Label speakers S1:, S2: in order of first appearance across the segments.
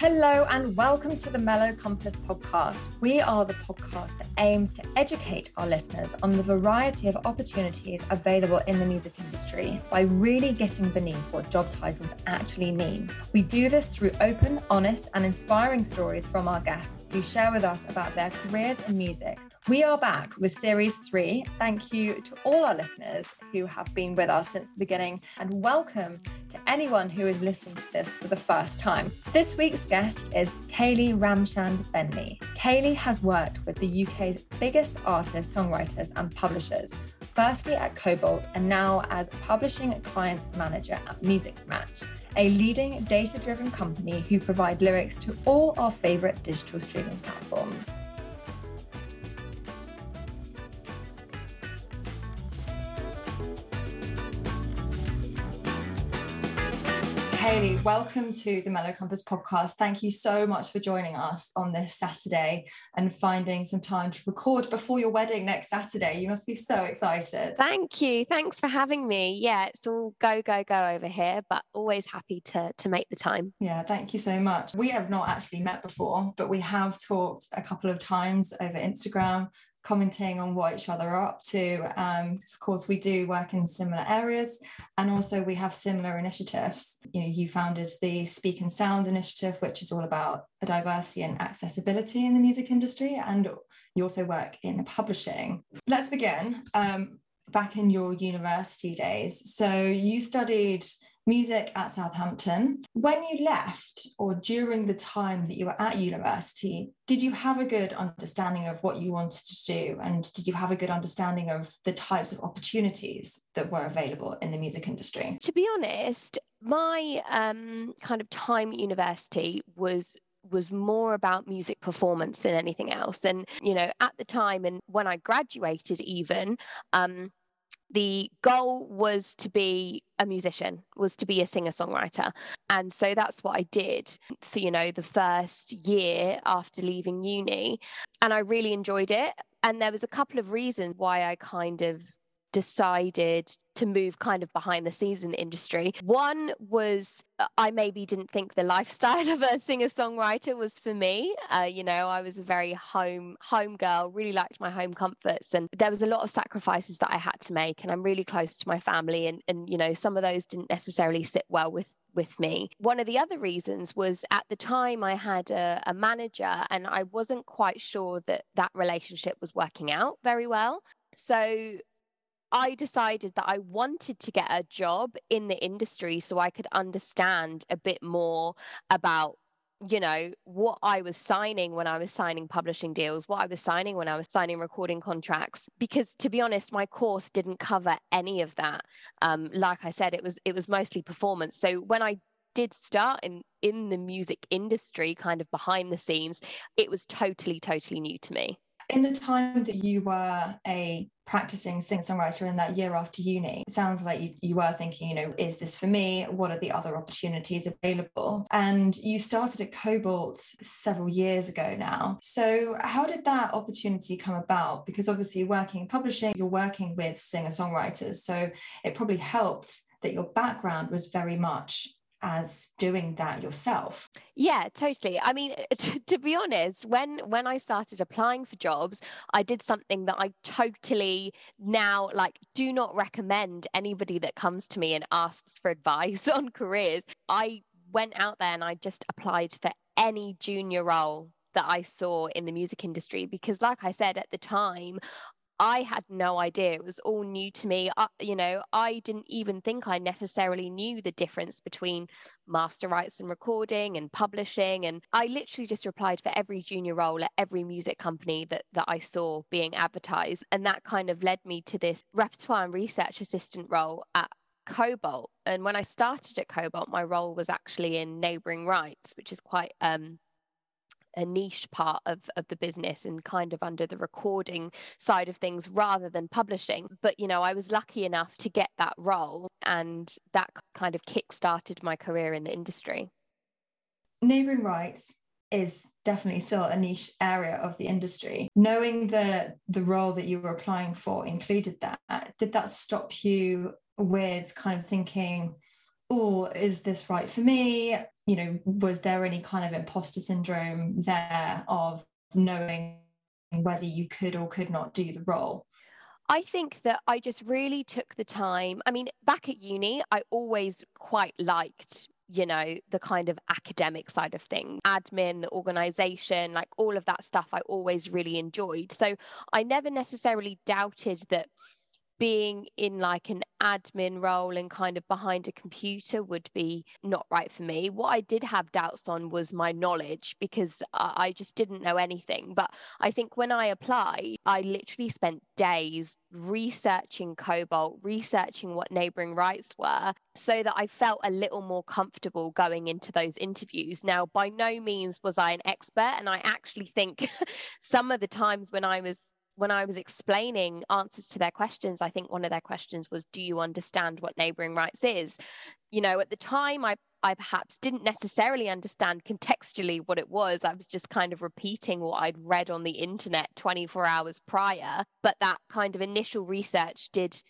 S1: Hello and welcome to the MeloCompass podcast. We are the podcast that aims to educate our listeners on the variety of opportunities available in the music industry by really getting beneath what job titles actually mean. We do this through open, honest, and inspiring stories from our guests who share with us about their careers in music. We are back with series three. Thank you to all our listeners who have been with us since the beginning, and welcome to anyone who is listening to this for the first time. This week's guest is Kayleigh Ramchand Bentley. Kayleigh has worked with the UK's biggest artists, songwriters, and publishers, firstly at Kobalt and now as publishing clients manager at Musixmatch, a leading data driven company who provide lyrics to all our favourite digital streaming platforms. Kayleigh, welcome to the MeloCompass podcast. Thank you so much for joining us on this Saturday and finding some time to record before your wedding next Saturday. You must be so excited.
S2: Thank you. Thanks for having me. Yeah, it's all go, go, go over here, but always happy to, to make the time.
S1: Yeah, thank you so much. We have not actually met before, but we have talked a couple of times over Instagram commenting on what each other are up to. Um, of course, we do work in similar areas, and also we have similar initiatives. You know, you founded the Speak and Sound initiative, which is all about diversity and accessibility in the music industry, and you also work in publishing. Let's begin. Um, back in your university days. So you studied music at Southampton. When you left, or during the time that you were at university, did you have a good understanding of what you wanted to do? And did you have a good understanding of the types of opportunities that were available in the music industry?
S2: To be honest, my um, kind of time at university was was more about music performance than anything else and you know at the time and when i graduated even um, the goal was to be a musician was to be a singer songwriter and so that's what i did for you know the first year after leaving uni. And i really enjoyed it. And there was a couple of reasons why i kind of decided to move kind of behind the scenes in the industry. One was uh, I maybe didn't think the lifestyle of a singer songwriter was for me. Uh, you know, I was a very home home girl, really liked my home comforts, and there was a lot of sacrifices that I had to make. And I'm really close to my family, and and you know, some of those didn't necessarily sit well with with me. One of the other reasons was at the time I had a, a, manager and I wasn't quite sure that that relationship was working out very well. So I decided that I wanted to get a job in the industry so I could understand a bit more about you know what I was signing when I was signing publishing deals, what I was signing when I was signing recording contracts. Because to be honest, my course didn't cover any of that. Um, like I said, it was it was mostly performance. So when I did start in in the music industry, kind of behind the scenes, it was totally totally new to me.
S1: In the time that you were a practicing singer songwriter in that year after uni, it sounds like you, you were thinking, you know, is this for me? What are the other opportunities available? And you started at Kobalt several years ago now. So, how did that opportunity come about? Because obviously, working in publishing, you're working with singer songwriters. So, it probably helped that your background was very much as doing that yourself.
S2: Yeah totally. I mean to, to, be honest when when i started applying for jobs i did something that i totally now like do not recommend anybody that comes to me and asks for advice on careers. I went out there and i just applied for any junior role that I saw in the music industry because, like I said at the time, I had no idea. It was all new to me. I, you know, I didn't even think I necessarily knew the difference between master rights and recording and publishing. And I literally just applied for every junior role at every music company that, that I saw being advertised. And that kind of led me to this repertoire and research assistant role at Kobalt. And when I started at Kobalt, my role was actually in neighboring rights, which is quite um, a niche part of, of the business and kind of under the recording side of things rather than publishing. But, you know, I was lucky enough to get that role and that kind of kick started my career in the industry.
S1: Neighbouring rights is definitely still a niche area of the industry. Knowing that the role that you were applying for included that, did that stop you with kind of thinking, oh, is this right for me? You know, was there any kind of imposter syndrome there of knowing whether you could or could not do the role?
S2: I think that I just really took the time. I mean, back at uni, I always quite liked you know the kind of academic side of things admin the organization like all of that stuff i always really enjoyed so i never necessarily doubted that being in like an admin role and kind of behind a computer would be not right for me. What I did have doubts on was my knowledge because I just didn't know anything. But I think when I applied, I literally spent days researching Kobalt, researching what neighboring rights were, so that I felt a little more comfortable going into those interviews. Now, by no means was I an expert, and I actually think some of the times when I was when I was explaining answers to their questions, I think one of their questions was, Do you understand what neighboring rights is? You know, at the time, I, I perhaps didn't necessarily understand contextually what it was. I was just kind of repeating what I'd read on the internet 24 hours prior. But that kind of initial research did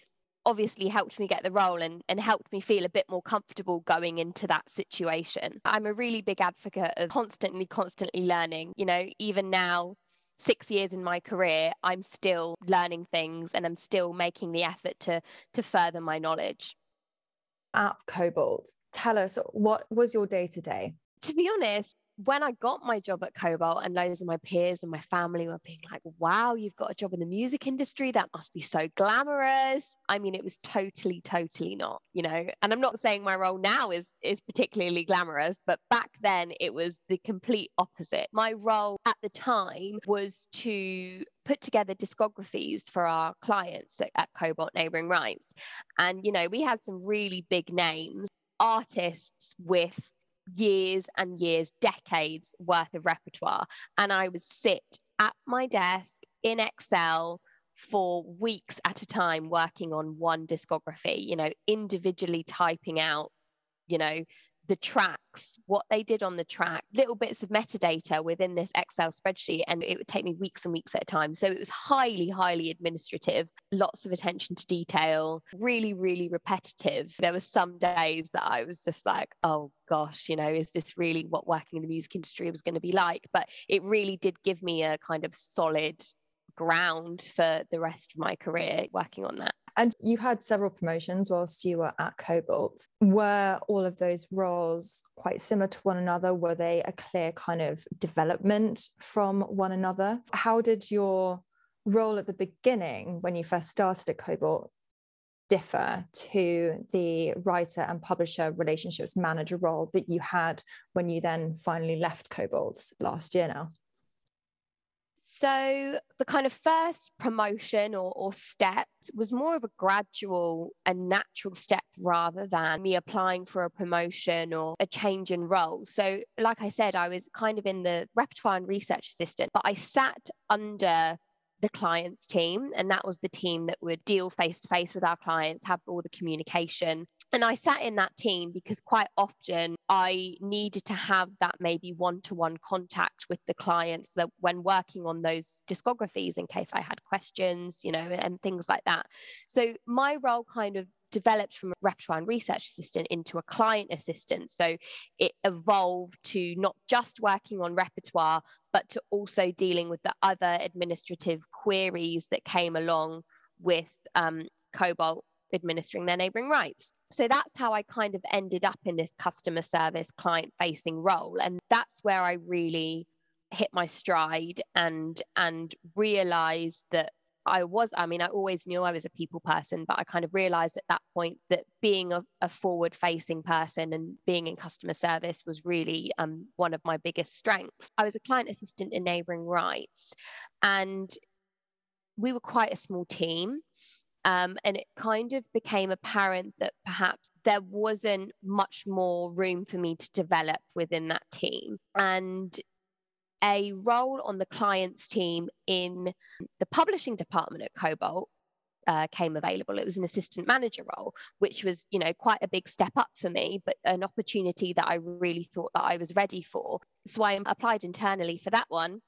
S2: obviously helped me get the role and, and helped me feel a bit more comfortable going into that situation. I'm a really big advocate of constantly, constantly learning. You know, even now, six years in my career, I'm still learning things and I'm still making the effort to to further my knowledge.
S1: At Kobalt, tell us what was your day to day?
S2: To be honest, when I got my job at Kobalt and loads of my peers and my family were being like, wow, you've got a job in the music industry. That must be so glamorous. I mean, it was totally, totally not, you know, and I'm not saying my role now is, is particularly glamorous, but back then it was the complete opposite. My role at the time was to put together discographies for our clients at, at Kobalt Neighboring Rights. And, you know, we had some really big names, artists with years and years, decades worth of repertoire. And I would sit at my desk in Excel for weeks at a time working on one discography, you know, individually typing out, you know, the tracks, what they did on the track, little bits of metadata within this Excel spreadsheet. And it would take me weeks and weeks at a time. So it was highly, highly administrative, lots of attention to detail, really, really repetitive. There were some days that I was just like, oh gosh, you know, is this really what working in the music industry was going to be like? But it really did give me a kind of solid ground for the rest of my career working on that.
S1: And you had several promotions whilst you were at Kobalt. Were all of those roles quite similar to one another? Were they a clear kind of development from one another? How did your role at the beginning, when you first started at Kobalt differ to the writer and publisher relationships manager role that you had when you then finally left Kobalt last year now?
S2: So the kind of first promotion or, or steps was more of a gradual and natural step rather than me applying for a promotion or a change in role. So, like I said, I was kind of in the repertoire and research assistant, but I sat under the client's team. And that was the team that would deal face to face with our clients, have all the communication. And I sat in that team because quite often I needed to have that maybe one to one contact with the clients that when working on those discographies in case I had questions, you know, and things like that. So my role kind of developed from a repertoire and research assistant into a client assistant. So it evolved to not just working on repertoire, but to also dealing with the other administrative queries that came along with um, Kobalt administering their neighboring rights. So that's how I kind of ended up in this customer service client facing role. And that's where I really hit my stride and and realized that I was, I mean, I always knew I was a people person, but I kind of realized at that point that being a, a forward facing person and being in customer service was really um, one of my biggest strengths. I was a client assistant in neighboring rights, and we were quite a small team. Um, and it kind of became apparent that perhaps there wasn't much more room for me to develop within that team. And a role on the client's team in the publishing department at Kobalt uh, came available. It was an assistant manager role, which was, you know, quite a big step up for me, but an opportunity that I really thought that I was ready for. So I applied internally for that one.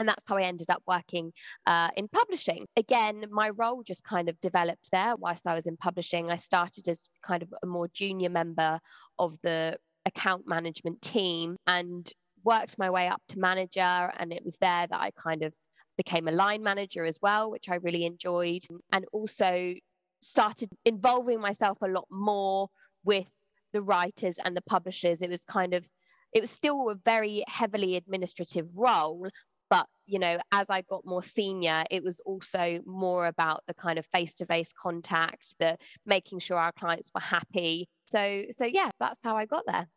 S2: And that's how I ended up working uh, in publishing. Again, my role just kind of developed there whilst I was in publishing. I started as kind of a more junior member of the account management team and worked my way up to manager, and it was there that I kind of became a line manager as well, which I really enjoyed, and also started involving myself a lot more with the writers and the publishers. It was kind of, it was still a very heavily administrative role. You know, as I got more senior, it was also more about the kind of face to face contact, the making sure our clients were happy. So, so yes, that's how I got there.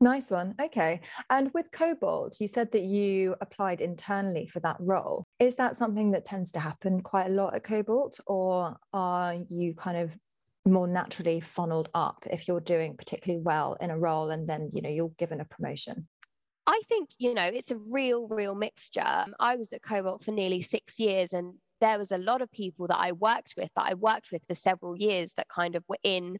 S1: Nice one. Okay. And with Kobalt, you said that you applied internally for that role. Is that something that tends to happen quite a lot at Kobalt, or are you kind of more naturally funneled up if you're doing particularly well in a role and then, you know, you're given a promotion?
S2: I think, you know, it's a real, real mixture. I was at Kobalt for nearly six years and there was a lot of people that I worked with that I worked with for several years that kind of were in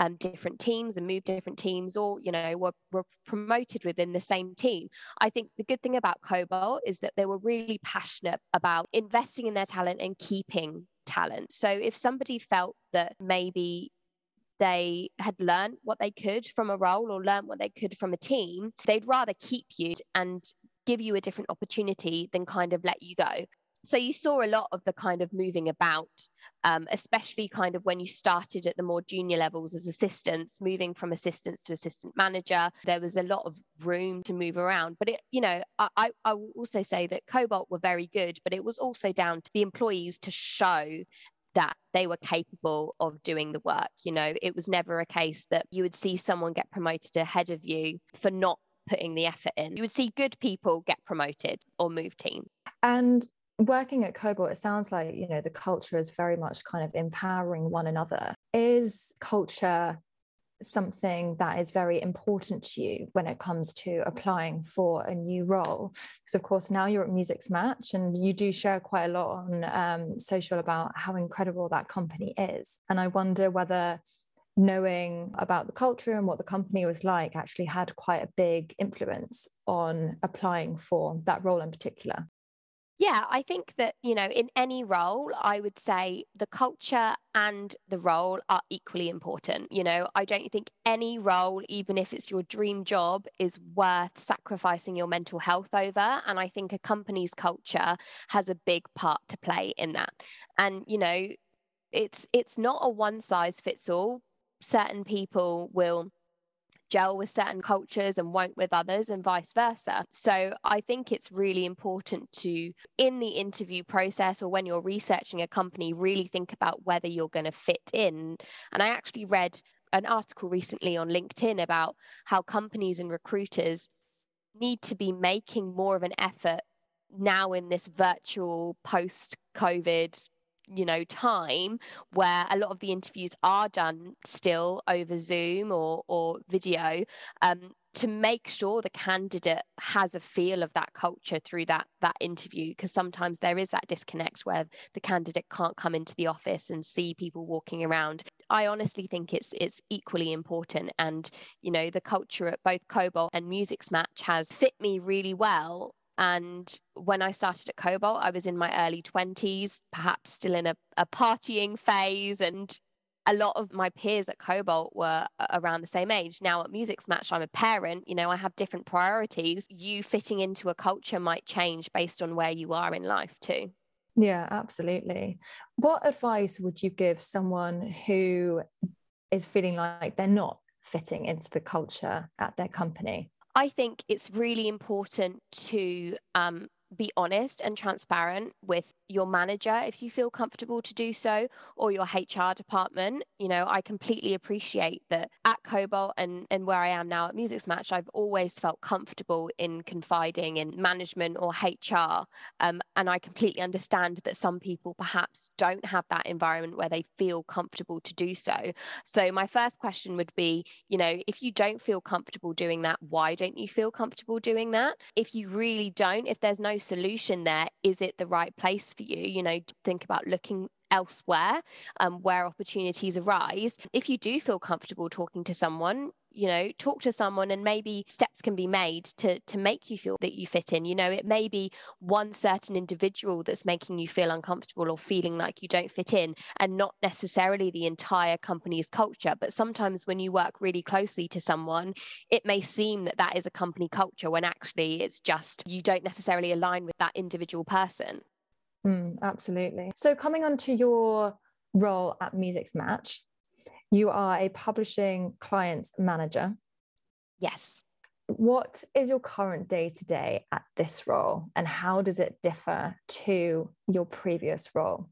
S2: um, different teams and moved different teams or you know were, were promoted within the same team i think the good thing about Kobalt is that they were really passionate about investing in their talent and keeping talent so if somebody felt that maybe they had learned what they could from a role or learned what they could from a team, they'd rather keep you and give you a different opportunity than kind of let you go. So you saw a lot of the kind of moving about um, especially kind of when you started at the more junior levels as assistants moving from assistants to assistant manager there was a lot of room to move around. But it you know i i will also say that Kobalt were very good but it was also down to the employees to show that they were capable of doing the work you know? It was never a case that you would see someone get promoted ahead of you for not putting the effort in. You would see good people get promoted or move team.
S1: And working at Kobalt, it sounds like, you know, the culture is very much kind of empowering one another. Is culture something that is very important to you when it comes to applying for a new role? Because, of course, now you're at Musixmatch and you do share quite a lot on um, social about how incredible that company is. And I wonder whether knowing about the culture and what the company was like actually had quite a big influence on applying for that role in particular.
S2: Yeah, I think that, you know, in any role, I would say the culture and the role are equally important. You know, I don't think any role, even if it's your dream job, is worth sacrificing your mental health over. And I think a company's culture has a big part to play in that. And, you know, it's it's not a one size fits all. Certain people will gel with certain cultures and won't with others, and vice versa. So I think it's really important to, in the interview process or when you're researching a company, really think about whether you're going to fit in. And I actually read an article recently on LinkedIn about how companies and recruiters need to be making more of an effort now in this virtual post COVID you know time where a lot of the interviews are done still over zoom or or video um, to make sure the candidate has a feel of that culture through that that interview. Because sometimes there is that disconnect where the candidate can't come into the office and see people walking around. I honestly think it's it's equally important and you know the culture at both Kobalt and Musixmatch has fit me really well and when I started at Kobalt, I was in my early 20s, perhaps still in a, a partying phase. And a lot of my peers at Kobalt were around the same age. Now at Musixmatch, I'm a parent, you know, I have different priorities. You fitting into a culture might change based on where you are in life too.
S1: Yeah, absolutely. What advice would you give someone who is feeling like they're not fitting into the culture at their company?
S2: I think it's really important to um, be honest and transparent with your manager if you feel comfortable to do so or your HR department. You know, I completely appreciate that at Kobalt and, and where I am now at Musixmatch, I've always felt comfortable in confiding in management or HR. Um, and I completely understand that some people perhaps don't have that environment where they feel comfortable to do so. So, my first question would be, you know, if you don't feel comfortable doing that, why don't you feel comfortable doing that? If you really don't, if there's no solution there, is it the right place for you, you know, think about looking elsewhere um, where opportunities arise. If you do feel comfortable talking to someone, you know talk to someone and maybe steps can be made to to make you feel that you fit in. You know it may be one certain individual that's making you feel uncomfortable or feeling like you don't fit in and not necessarily the entire company's culture. But sometimes when you work really closely to someone it may seem that that is a company culture when actually it's just you don't necessarily align with that individual person.
S1: Mm, absolutely. So, coming on to your role at Musixmatch, you are a publishing clients manager.
S2: Yes.
S1: What is your current day to day at this role, and how does it differ to your previous role?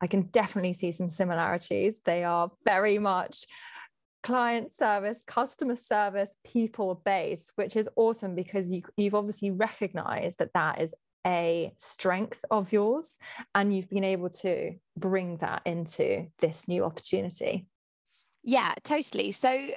S1: I can definitely see some similarities. They are very much client service, customer service, people based, which is awesome because you, you've obviously recognized that that is a strength of yours and you've been able to bring that into this new opportunity
S2: yeah totally so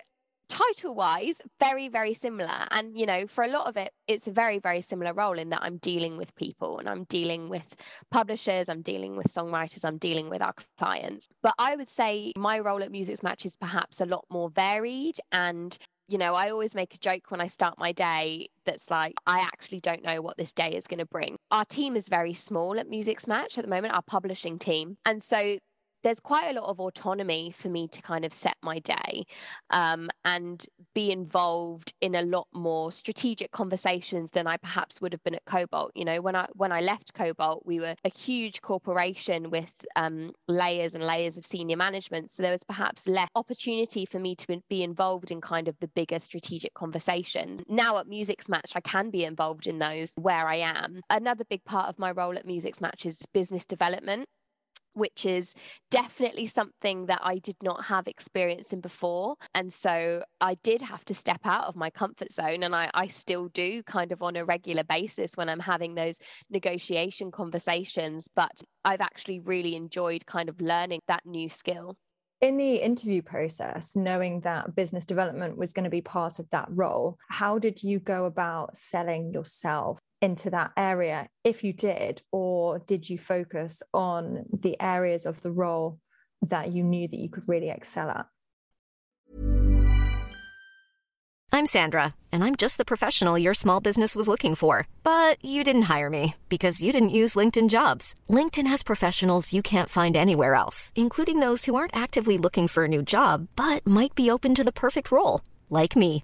S2: title wise very very similar and you know for a lot of it it's a very very similar role in that i'm dealing with people and i'm dealing with publishers i'm dealing with songwriters i'm dealing with our clients but i would say my role at Musixmatch is perhaps a lot more varied and you know, I always make a joke when I start my day that's like, I actually don't know what this day is going to bring. Our team is very small at Musixmatch at the moment, our publishing team. And so there's quite a lot of autonomy for me to kind of set my day um, and be involved in a lot more strategic conversations than I perhaps would have been at Kobalt. You know, when I when I left Kobalt, we were a huge corporation with um, layers and layers of senior management, so there was perhaps less opportunity for me to be involved in kind of the bigger strategic conversations. Now at Musixmatch, I can be involved in those where I am. Another big part of my role at Musixmatch is business development which is definitely something that I did not have experience in before. And so I did have to step out of my comfort zone. And I, I still do kind of on a regular basis when I'm having those negotiation conversations. But I've actually really enjoyed kind of learning that new skill.
S1: In the interview process, knowing that business development was going to be part of that role, how did you go about selling yourself into that area if you did or did you focus on the areas of the role that you knew that you could really excel at?
S3: I'm sandra and i'm just the professional your small business was looking for. But you didn't hire me because you didn't use linkedin jobs. Linkedin has professionals you can't find anywhere else including those who aren't actively looking for a new job but might be open to the perfect role like me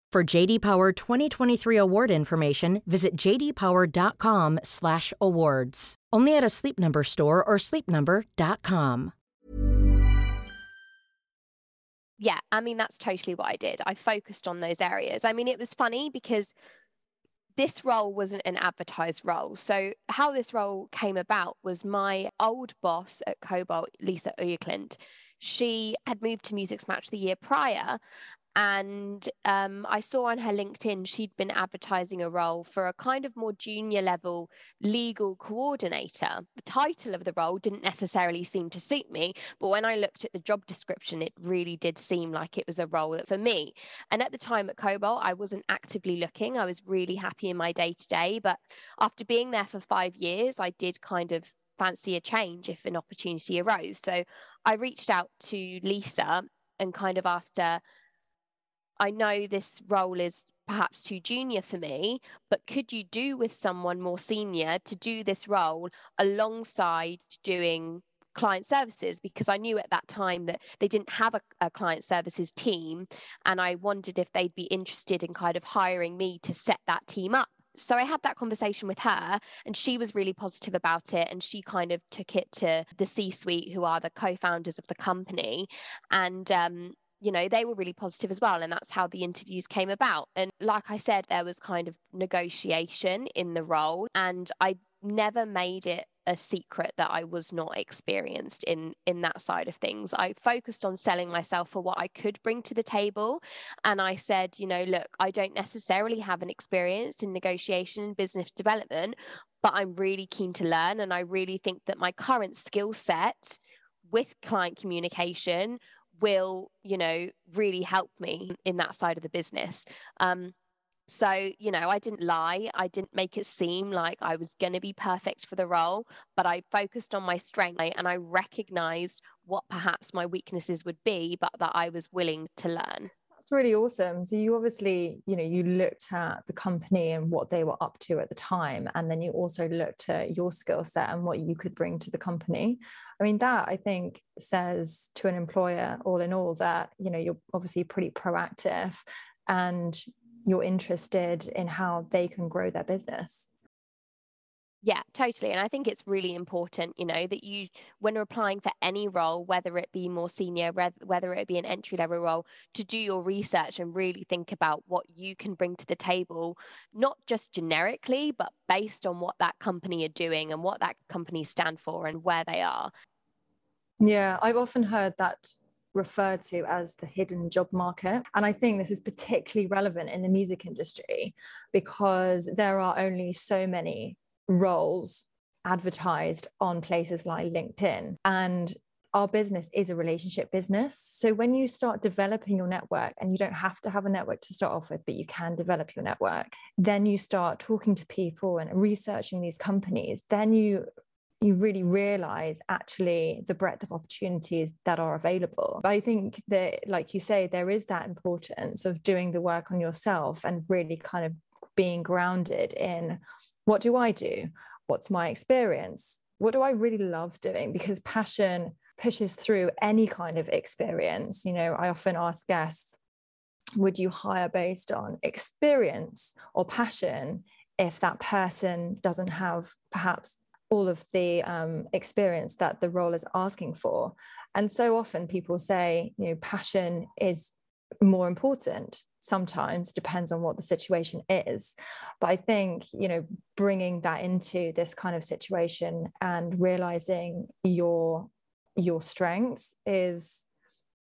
S3: For JD Power 2023 award information, visit jdpower.com/awards. Only at a Sleep Number store or sleepnumber.com.
S2: yeah, I mean, that's totally what I did. I focused on those areas. I mean, it was funny because this role wasn't an advertised role. So, how this role came about was my old boss at Kobalt, Lisa Uyerklint, she had moved to Musixmatch the year prior and um, I saw on her LinkedIn she'd been advertising a role for a kind of more junior level legal coordinator. The title of the role didn't necessarily seem to suit me, but when I looked at the job description, it really did seem like it was a role for me. And at the time at Kobalt, I wasn't actively looking. I was really happy in my day to day, but after being there for five years, I did kind of fancy a change if an opportunity arose. So I reached out to Lisa and kind of asked her I know this role is perhaps too junior for me, but could you do with someone more senior to do this role alongside doing client services because I knew at that time that they didn't have a, a, client services team. And I wondered if they'd be interested in kind of hiring me to set that team up. So I had that conversation with her, and she was really positive about it. And she kind of took it to the C suite, who are the co founders of the company. And um, you know, they were really positive as well. And that's how the interviews came about. And like I said, there was kind of negotiation in the role. And I never made it a secret that I was not experienced in in that side of things. I focused on selling myself for what I could bring to the table and I said, you know, look, I don't necessarily have an experience in negotiation and business development, but I'm really keen to learn and I really think that my current skill set with client communication will you know really help me in that side of the business. Um, so you know i didn't lie. I didn't make it seem like i was going to be perfect for the role but i focused on my strength and i recognized what perhaps my weaknesses would be but that i was willing to learn
S1: really awesome. So you obviously, you know, you looked at the company and what they were up to at the time, and then you also looked at your skill set and what you could bring to the company. I mean, that I think says to an employer, all in all, that you know you're obviously pretty proactive and you're interested in how they can grow their business.
S2: Yeah, totally. And I think it's really important, you know, that you, when applying for any role, whether it be more senior, whether it be an entry level role, to do your research and really think about what you can bring to the table, not just generically, but based on what that company are doing and what that company stand for and where they are.
S1: Yeah, I've often heard that referred to as the hidden job market. And I think this is particularly relevant in the music industry because there are only so many roles advertised on places like LinkedIn. And our business is a relationship business. So when you start developing your network, and you don't have to have a network to start off with, but you can develop your network, then you start talking to people and researching these companies, then you you really realize actually the breadth of opportunities that are available. But I think that, like you say, there is that importance of doing the work on yourself and really kind of being grounded in what do I do? What's my experience? What do I really love doing? Because passion pushes through any kind of experience. You know, I often ask guests, would you hire based on experience or passion if that person doesn't have perhaps all of the um, experience that the role is asking for? And so often people say, you know, passion is more important sometimes depends on what the situation is. But i think you know bringing that into this kind of situation and realizing your your strengths is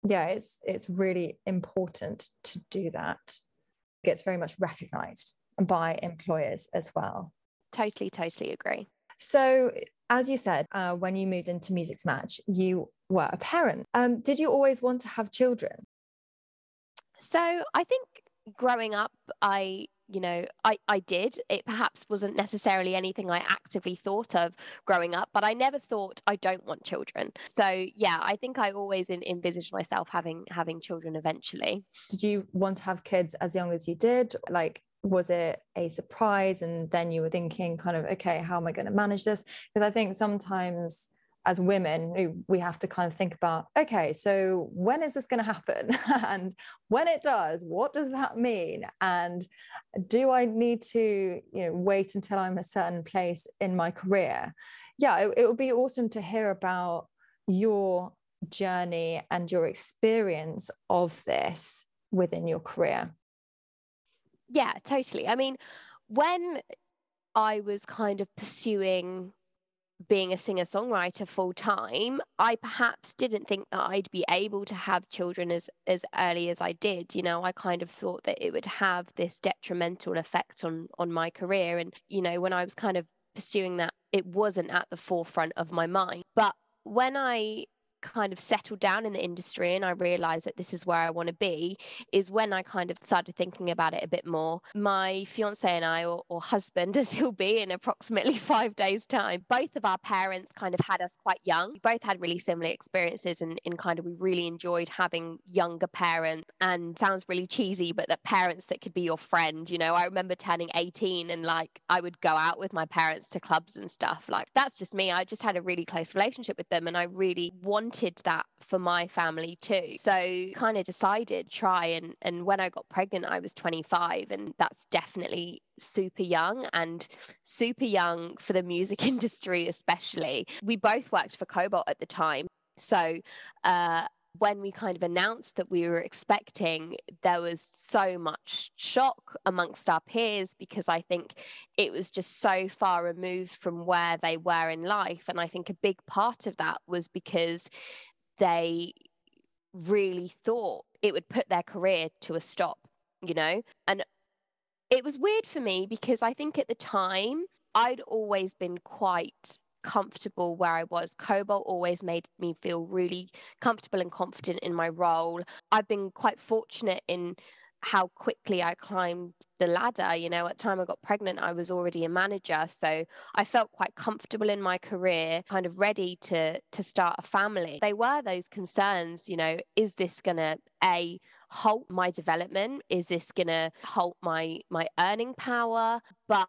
S1: yeah it's it's really important to do that. It gets very much recognized by employers as well.
S2: Totally totally agree.
S1: So as you said uh, when you moved into Musixmatch you were a parent. Um, did you always want to have children
S2: so I think growing up, I you know I, I did. It perhaps wasn't necessarily anything i actively thought of growing up but i never thought i don't want children. So yeah i think i always in, envisaged myself having having children eventually.
S1: Did you want to have kids as young as you did? Like was it a surprise? And then you were thinking kind of okay how am i going to manage this? Because i think sometimes as women we have to kind of think about okay so when is this going to happen? And when it does what does that mean? And do i need to you know wait until i'm a certain place in my career? Yeah it, it would be awesome to hear about your journey and your experience of this within your career.
S2: Yeah totally. I mean when i was kind of pursuing being a singer songwriter full time, I perhaps didn't think that I'd be able to have children as as early as I did. You know, I kind of thought that it would have this detrimental effect on on my career. And you know, when I was kind of pursuing that, it wasn't at the forefront of my mind. But when I kind of settled down in the industry and I realized that this is where I want to be is when I kind of started thinking about it a bit more. My fiance and I, or, or husband, as he'll be in approximately five days' time, both of our parents kind of had us quite young. We both had really similar experiences and in, in kind of we really enjoyed having younger parents and sounds really cheesy, but that parents that could be your friend. You know, I remember turning 18 and like I would go out with my parents to clubs and stuff. Like that's just me. I just had a really close relationship with them and I really wanted wanted that for my family too. So kind of decided try and and when I got pregnant I was 25 and that's definitely super young and super young for the music industry especially. We both worked for Kobalt at the time. So uh when we kind of announced that we were expecting, there was so much shock amongst our peers because I think it was just so far removed from where they were in life. And I think a big part of that was because they really thought it would put their career to a stop, you know? And it was weird for me because I think at the time I'd always been quite comfortable where I was. Kobalt always made me feel really comfortable and confident in my role. I've been quite fortunate in how quickly I climbed the ladder. You know, at time I got pregnant, I was already a manager, so I felt quite comfortable in my career, kind of ready to to start a family. They were those concerns, you know, is this to a halt my development? Is this to halt my my earning power? But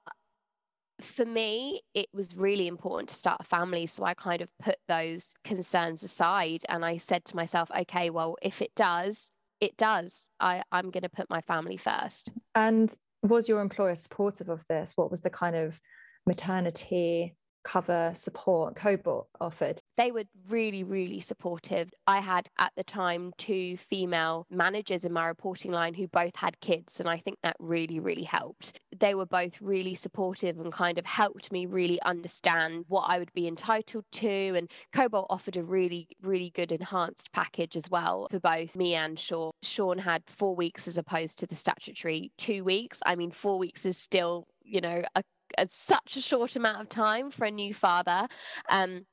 S2: for me, it was really important to start a family. So I kind of put those concerns aside and I said to myself, okay, well, if it does, it does. I, I'm going to put my family first.
S1: And was your employer supportive of this? What was the kind of maternity cover support Kobalt offered?
S2: They were really, really supportive. I had at the time two female managers in my reporting line who both had kids, and I think that really, really helped. They were both really supportive and kind of helped me really understand what I would be entitled to. And Kobalt offered a really, really good enhanced package as well for both me and Sean. Sean had four weeks as opposed to the statutory two weeks. I mean, four weeks is still you know a a, such a short amount of time for a new father. Um,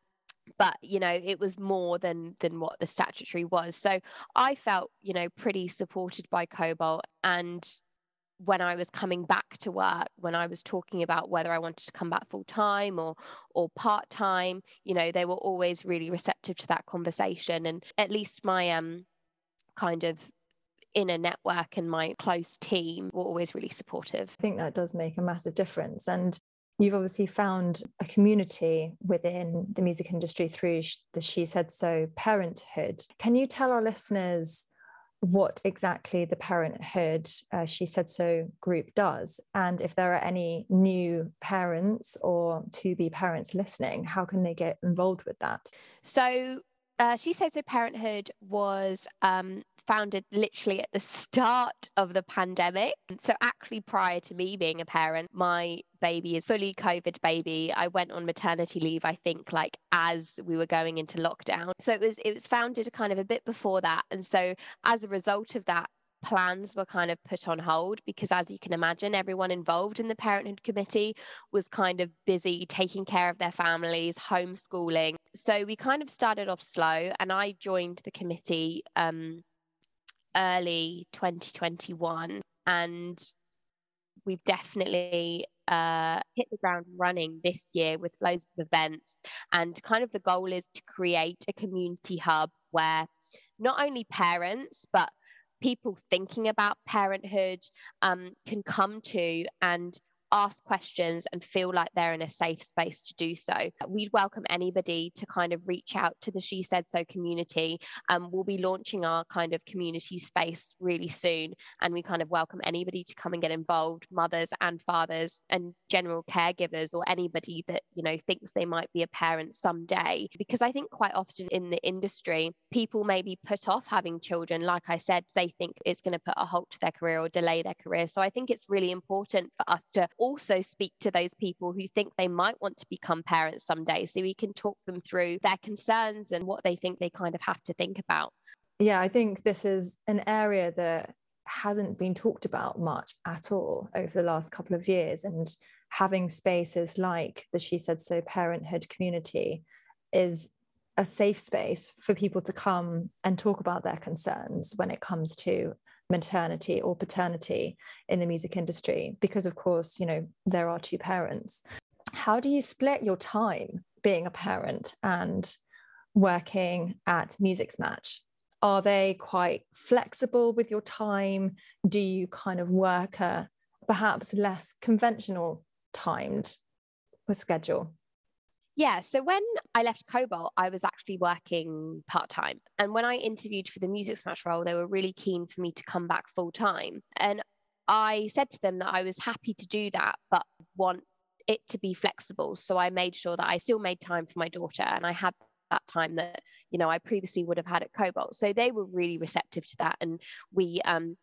S2: but you know it was more than than what the statutory was so i felt you know pretty supported by Kobalt and when i was coming back to work when i was talking about whether i wanted to come back full time or or part time you know they were always really receptive to that conversation and at least my um kind of inner network and my close team were always really supportive.
S1: I think that does make a massive difference. And you've obviously found a community within the music industry through the She Said So parenthood. Can you tell our listeners what exactly the Parenthood uh, She Said So group does? And if there are any new parents or to be parents listening, how can they get involved with that?
S2: So, uh, She Says So Parenthood was um, founded literally at the start of the pandemic. So, actually, prior to me being a parent, my baby is fully COVID baby. I went on maternity leave, I think, like as we were going into lockdown. So it was it was founded kind of a bit before that. And so as a result of that, plans were kind of put on hold because as you can imagine everyone involved in the parenthood committee was kind of busy taking care of their families homeschooling so we kind of started off slow and i joined the committee um, early 2021 and we've definitely uh, hit the ground running this year with loads of events. And kind of the goal is to create a community hub where not only parents, but people thinking about parenthood um, can come to and ask questions and feel like they're in a safe space to do so. We'd welcome anybody to kind of reach out to the Shesaid.so community. Um, we'll be launching our kind of community space really soon. And we kind of welcome anybody to come and get involved, mothers and fathers and general caregivers or anybody that, you know, thinks they might be a parent someday. Because I think quite often in the industry, people may be put off having children. Like I said, they think it's going to put a halt to their career or delay their career. So I think it's really important for us to also speak to those people who think they might want to become parents someday so we can talk them through their concerns and what they think they kind of have to think about.
S1: Yeah, I think this is an area that hasn't been talked about much at all over the last couple of years. And having spaces like the Shesaid.so parenthood community is a safe space for people to come and talk about their concerns when it comes to maternity or paternity in the music industry because of course you know there are two parents. How do you split your time being a parent and working at Musixmatch are they quite flexible with your time? Do you kind of work a perhaps less conventional timed schedule
S2: yeah. So when I left Kobalt, I was actually working part time. And when I interviewed for the Musixmatch role, they were really keen for me to come back full time. And I said to them that I was happy to do that, but want it to be flexible. So I made sure that I still made time for my daughter and I had that time that, you know, I previously would have had at Kobalt. So they were really receptive to that. And we, um,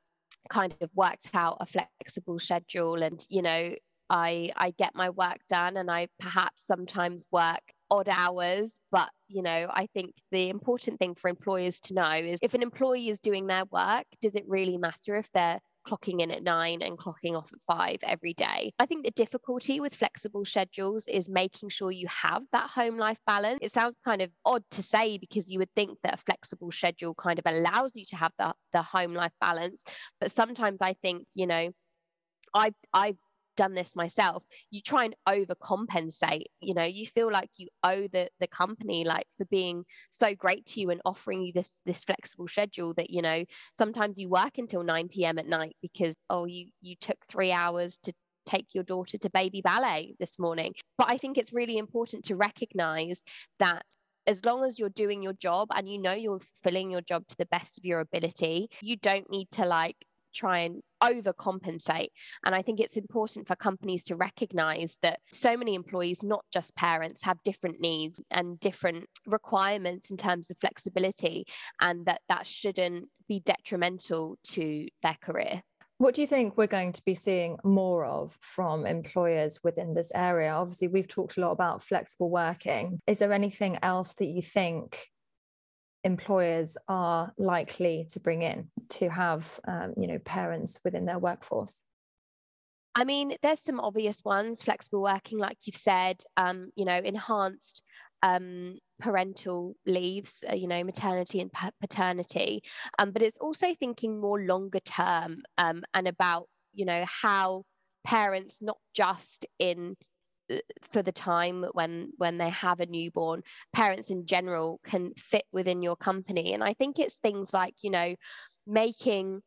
S2: kind of worked out a flexible schedule and you know I I get my work done and I perhaps sometimes work odd hours but you know I think the important thing for employers to know is if an employee is doing their work does it really matter if they're clocking in at nine and clocking off at five every day. I think the difficulty with flexible schedules is making sure you have that home life balance. It sounds kind of odd to say because you would think that a flexible schedule kind of allows you to have the, the home life balance. But sometimes I think, you know, I've I've done this myself you try and overcompensate you know you feel like you owe the the company like for being so great to you and offering you this this flexible schedule that you know sometimes you work until 9 p.m at night because oh you you took three hours to take your daughter to baby ballet this morning. But i think it's really important to recognize that as long as you're doing your job and you know you're filling your job to the best of your ability, you don't need to like try and overcompensate. And I think it's important for companies to recognize that so many employees, not just parents, have different needs and different requirements in terms of flexibility, and that that shouldn't be detrimental to their career.
S1: What do you think we're going to be seeing more of from employers within this area? Obviously, we've talked a lot about flexible working. Is there anything else that you think employers are likely to bring in to have um, you know parents within their workforce
S2: I mean, there's some obvious ones, flexible working, like you've said, um, you know, enhanced um, parental leaves, uh, you know, maternity and paternity. Um, but it's also thinking more longer term um, and about, you know, how parents, not just in Uh, for the time when when they have a newborn parents in general can fit within your company. And i think it's things like you know making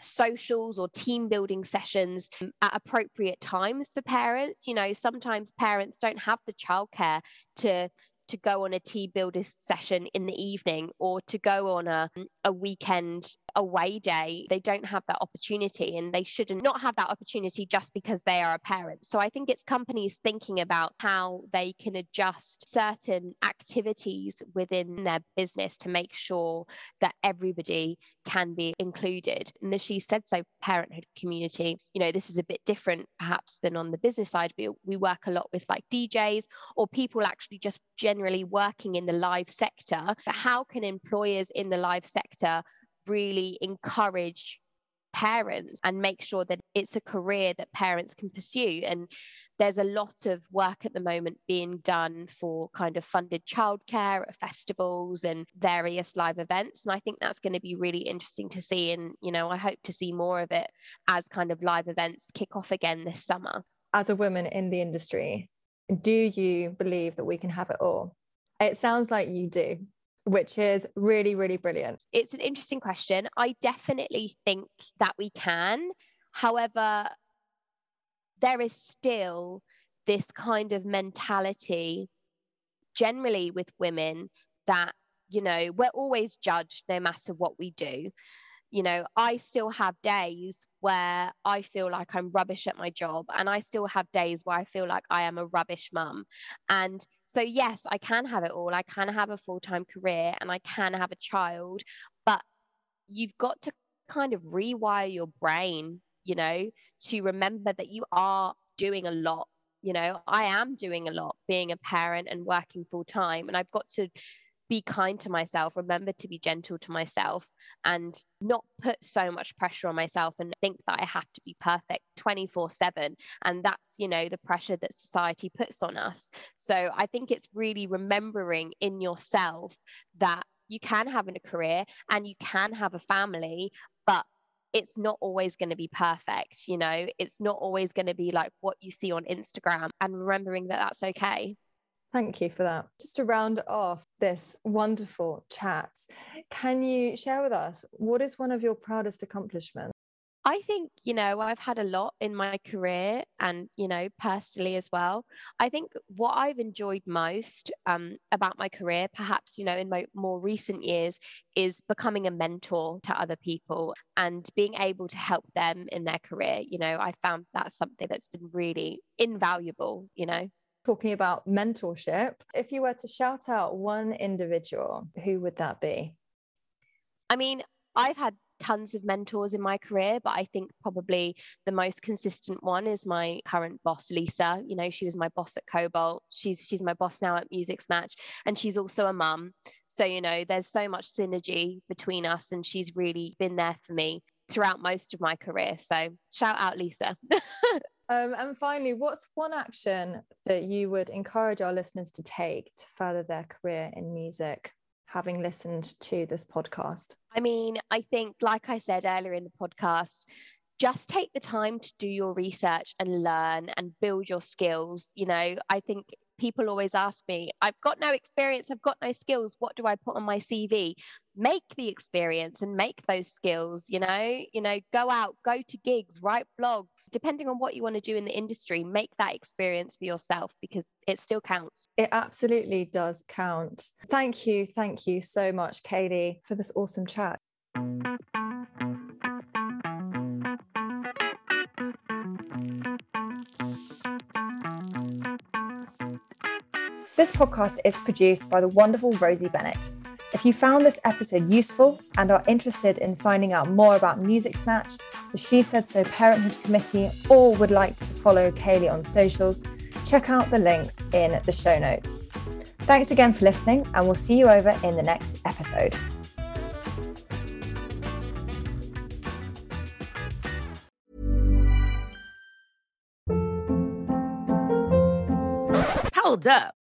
S2: socials or team building sessions um, at appropriate times for parents. You know sometimes parents don't have the childcare to to go on a team builder session in the evening or to go on a, a weekend away day. They don't have that opportunity and they shouldn't not have that opportunity just because they are a parent. So I think it's companies thinking about how they can adjust certain activities within their business to make sure that everybody can be included. And the Shesaid.so parenthood community, you know, this is a bit different perhaps than on the business side. We, we work a lot with like DJs or people actually just generally working in the live sector. But how can employers in the live sector really encourage parents and make sure that it's a career that parents can pursue. And there's a lot of work at the moment being done for kind of funded childcare at festivals and various live events. And I think that's going to be really interesting to see. And, you know, I hope to see more of it as kind of live events kick off again this summer.
S1: As a woman in the industry, do you believe that we can have it all? It sounds like you do which is really, really brilliant.
S2: It's an interesting question. I definitely think that we can. However, there is still this kind of mentality generally with women that, you know, we're always judged no matter what we do you know, I still have days where I feel like I'm rubbish at my job, and I still have days where I feel like I am a rubbish mum. And so, yes, I can have it all. I can have a full time career and I can have a child, but you've got to kind of rewire your brain, you know, to remember that you are doing a lot. You know, I am doing a lot being a parent and working full time, and I've got to be kind to myself, remember to be gentle to myself, and not put so much pressure on myself and think that I have to be perfect 24 7. And that's, you know, the pressure that society puts on us. So I think it's really remembering in yourself that you can have a career and you can have a family, but it's not always going to be perfect you know it's not always going to be like what you see on instagram and remembering that that's okay
S1: Thank you for that. Just to round off this wonderful chat, can you share with us what is one of your proudest accomplishments?
S2: I think, you know, I've had a lot in my career and, you know, personally as well. I think what I've enjoyed most um, about my career, perhaps, you know, in my more recent years, is becoming a mentor to other people and being able to help them in their career. You know, I found that's something that's been really invaluable, you know
S1: talking about mentorship, if you were to shout out one individual, who would that be?
S2: I mean, I've had tons of mentors in my career, but I think probably the most consistent one is my current boss, Lisa. You know, she was my boss at Kobalt. She's she's my boss now at Musixmatch, and she's also a mum. So you know, there's so much synergy between us, and she's really been there for me throughout most of my career. So shout out, Lisa.
S1: Um, and finally, what's one action that you would encourage our listeners to take to further their career in music, having listened to this podcast?
S2: I mean, I think, like I said earlier in the podcast, just take the time to do your research and learn and build your skills. You know, I think people always ask me, I've got no experience, I've got no skills. What do I put on my CV? Make the experience and make those skills, you know, you know, go out, go to gigs, write blogs, depending on what you want to do in the industry, make that experience for yourself because it still counts.
S1: It absolutely does count. Thank you. Thank you so much, Kayleigh, for this awesome chat. This podcast is produced by the wonderful Rosie Bennett. If you found this episode useful and are interested in finding out more about Musixmatch, the Shesaid.so Parenthood Committee, or would like to follow Kayleigh on socials, check out the links in the show notes. Thanks again for listening, and we'll see you over in the next episode.
S4: Hold up.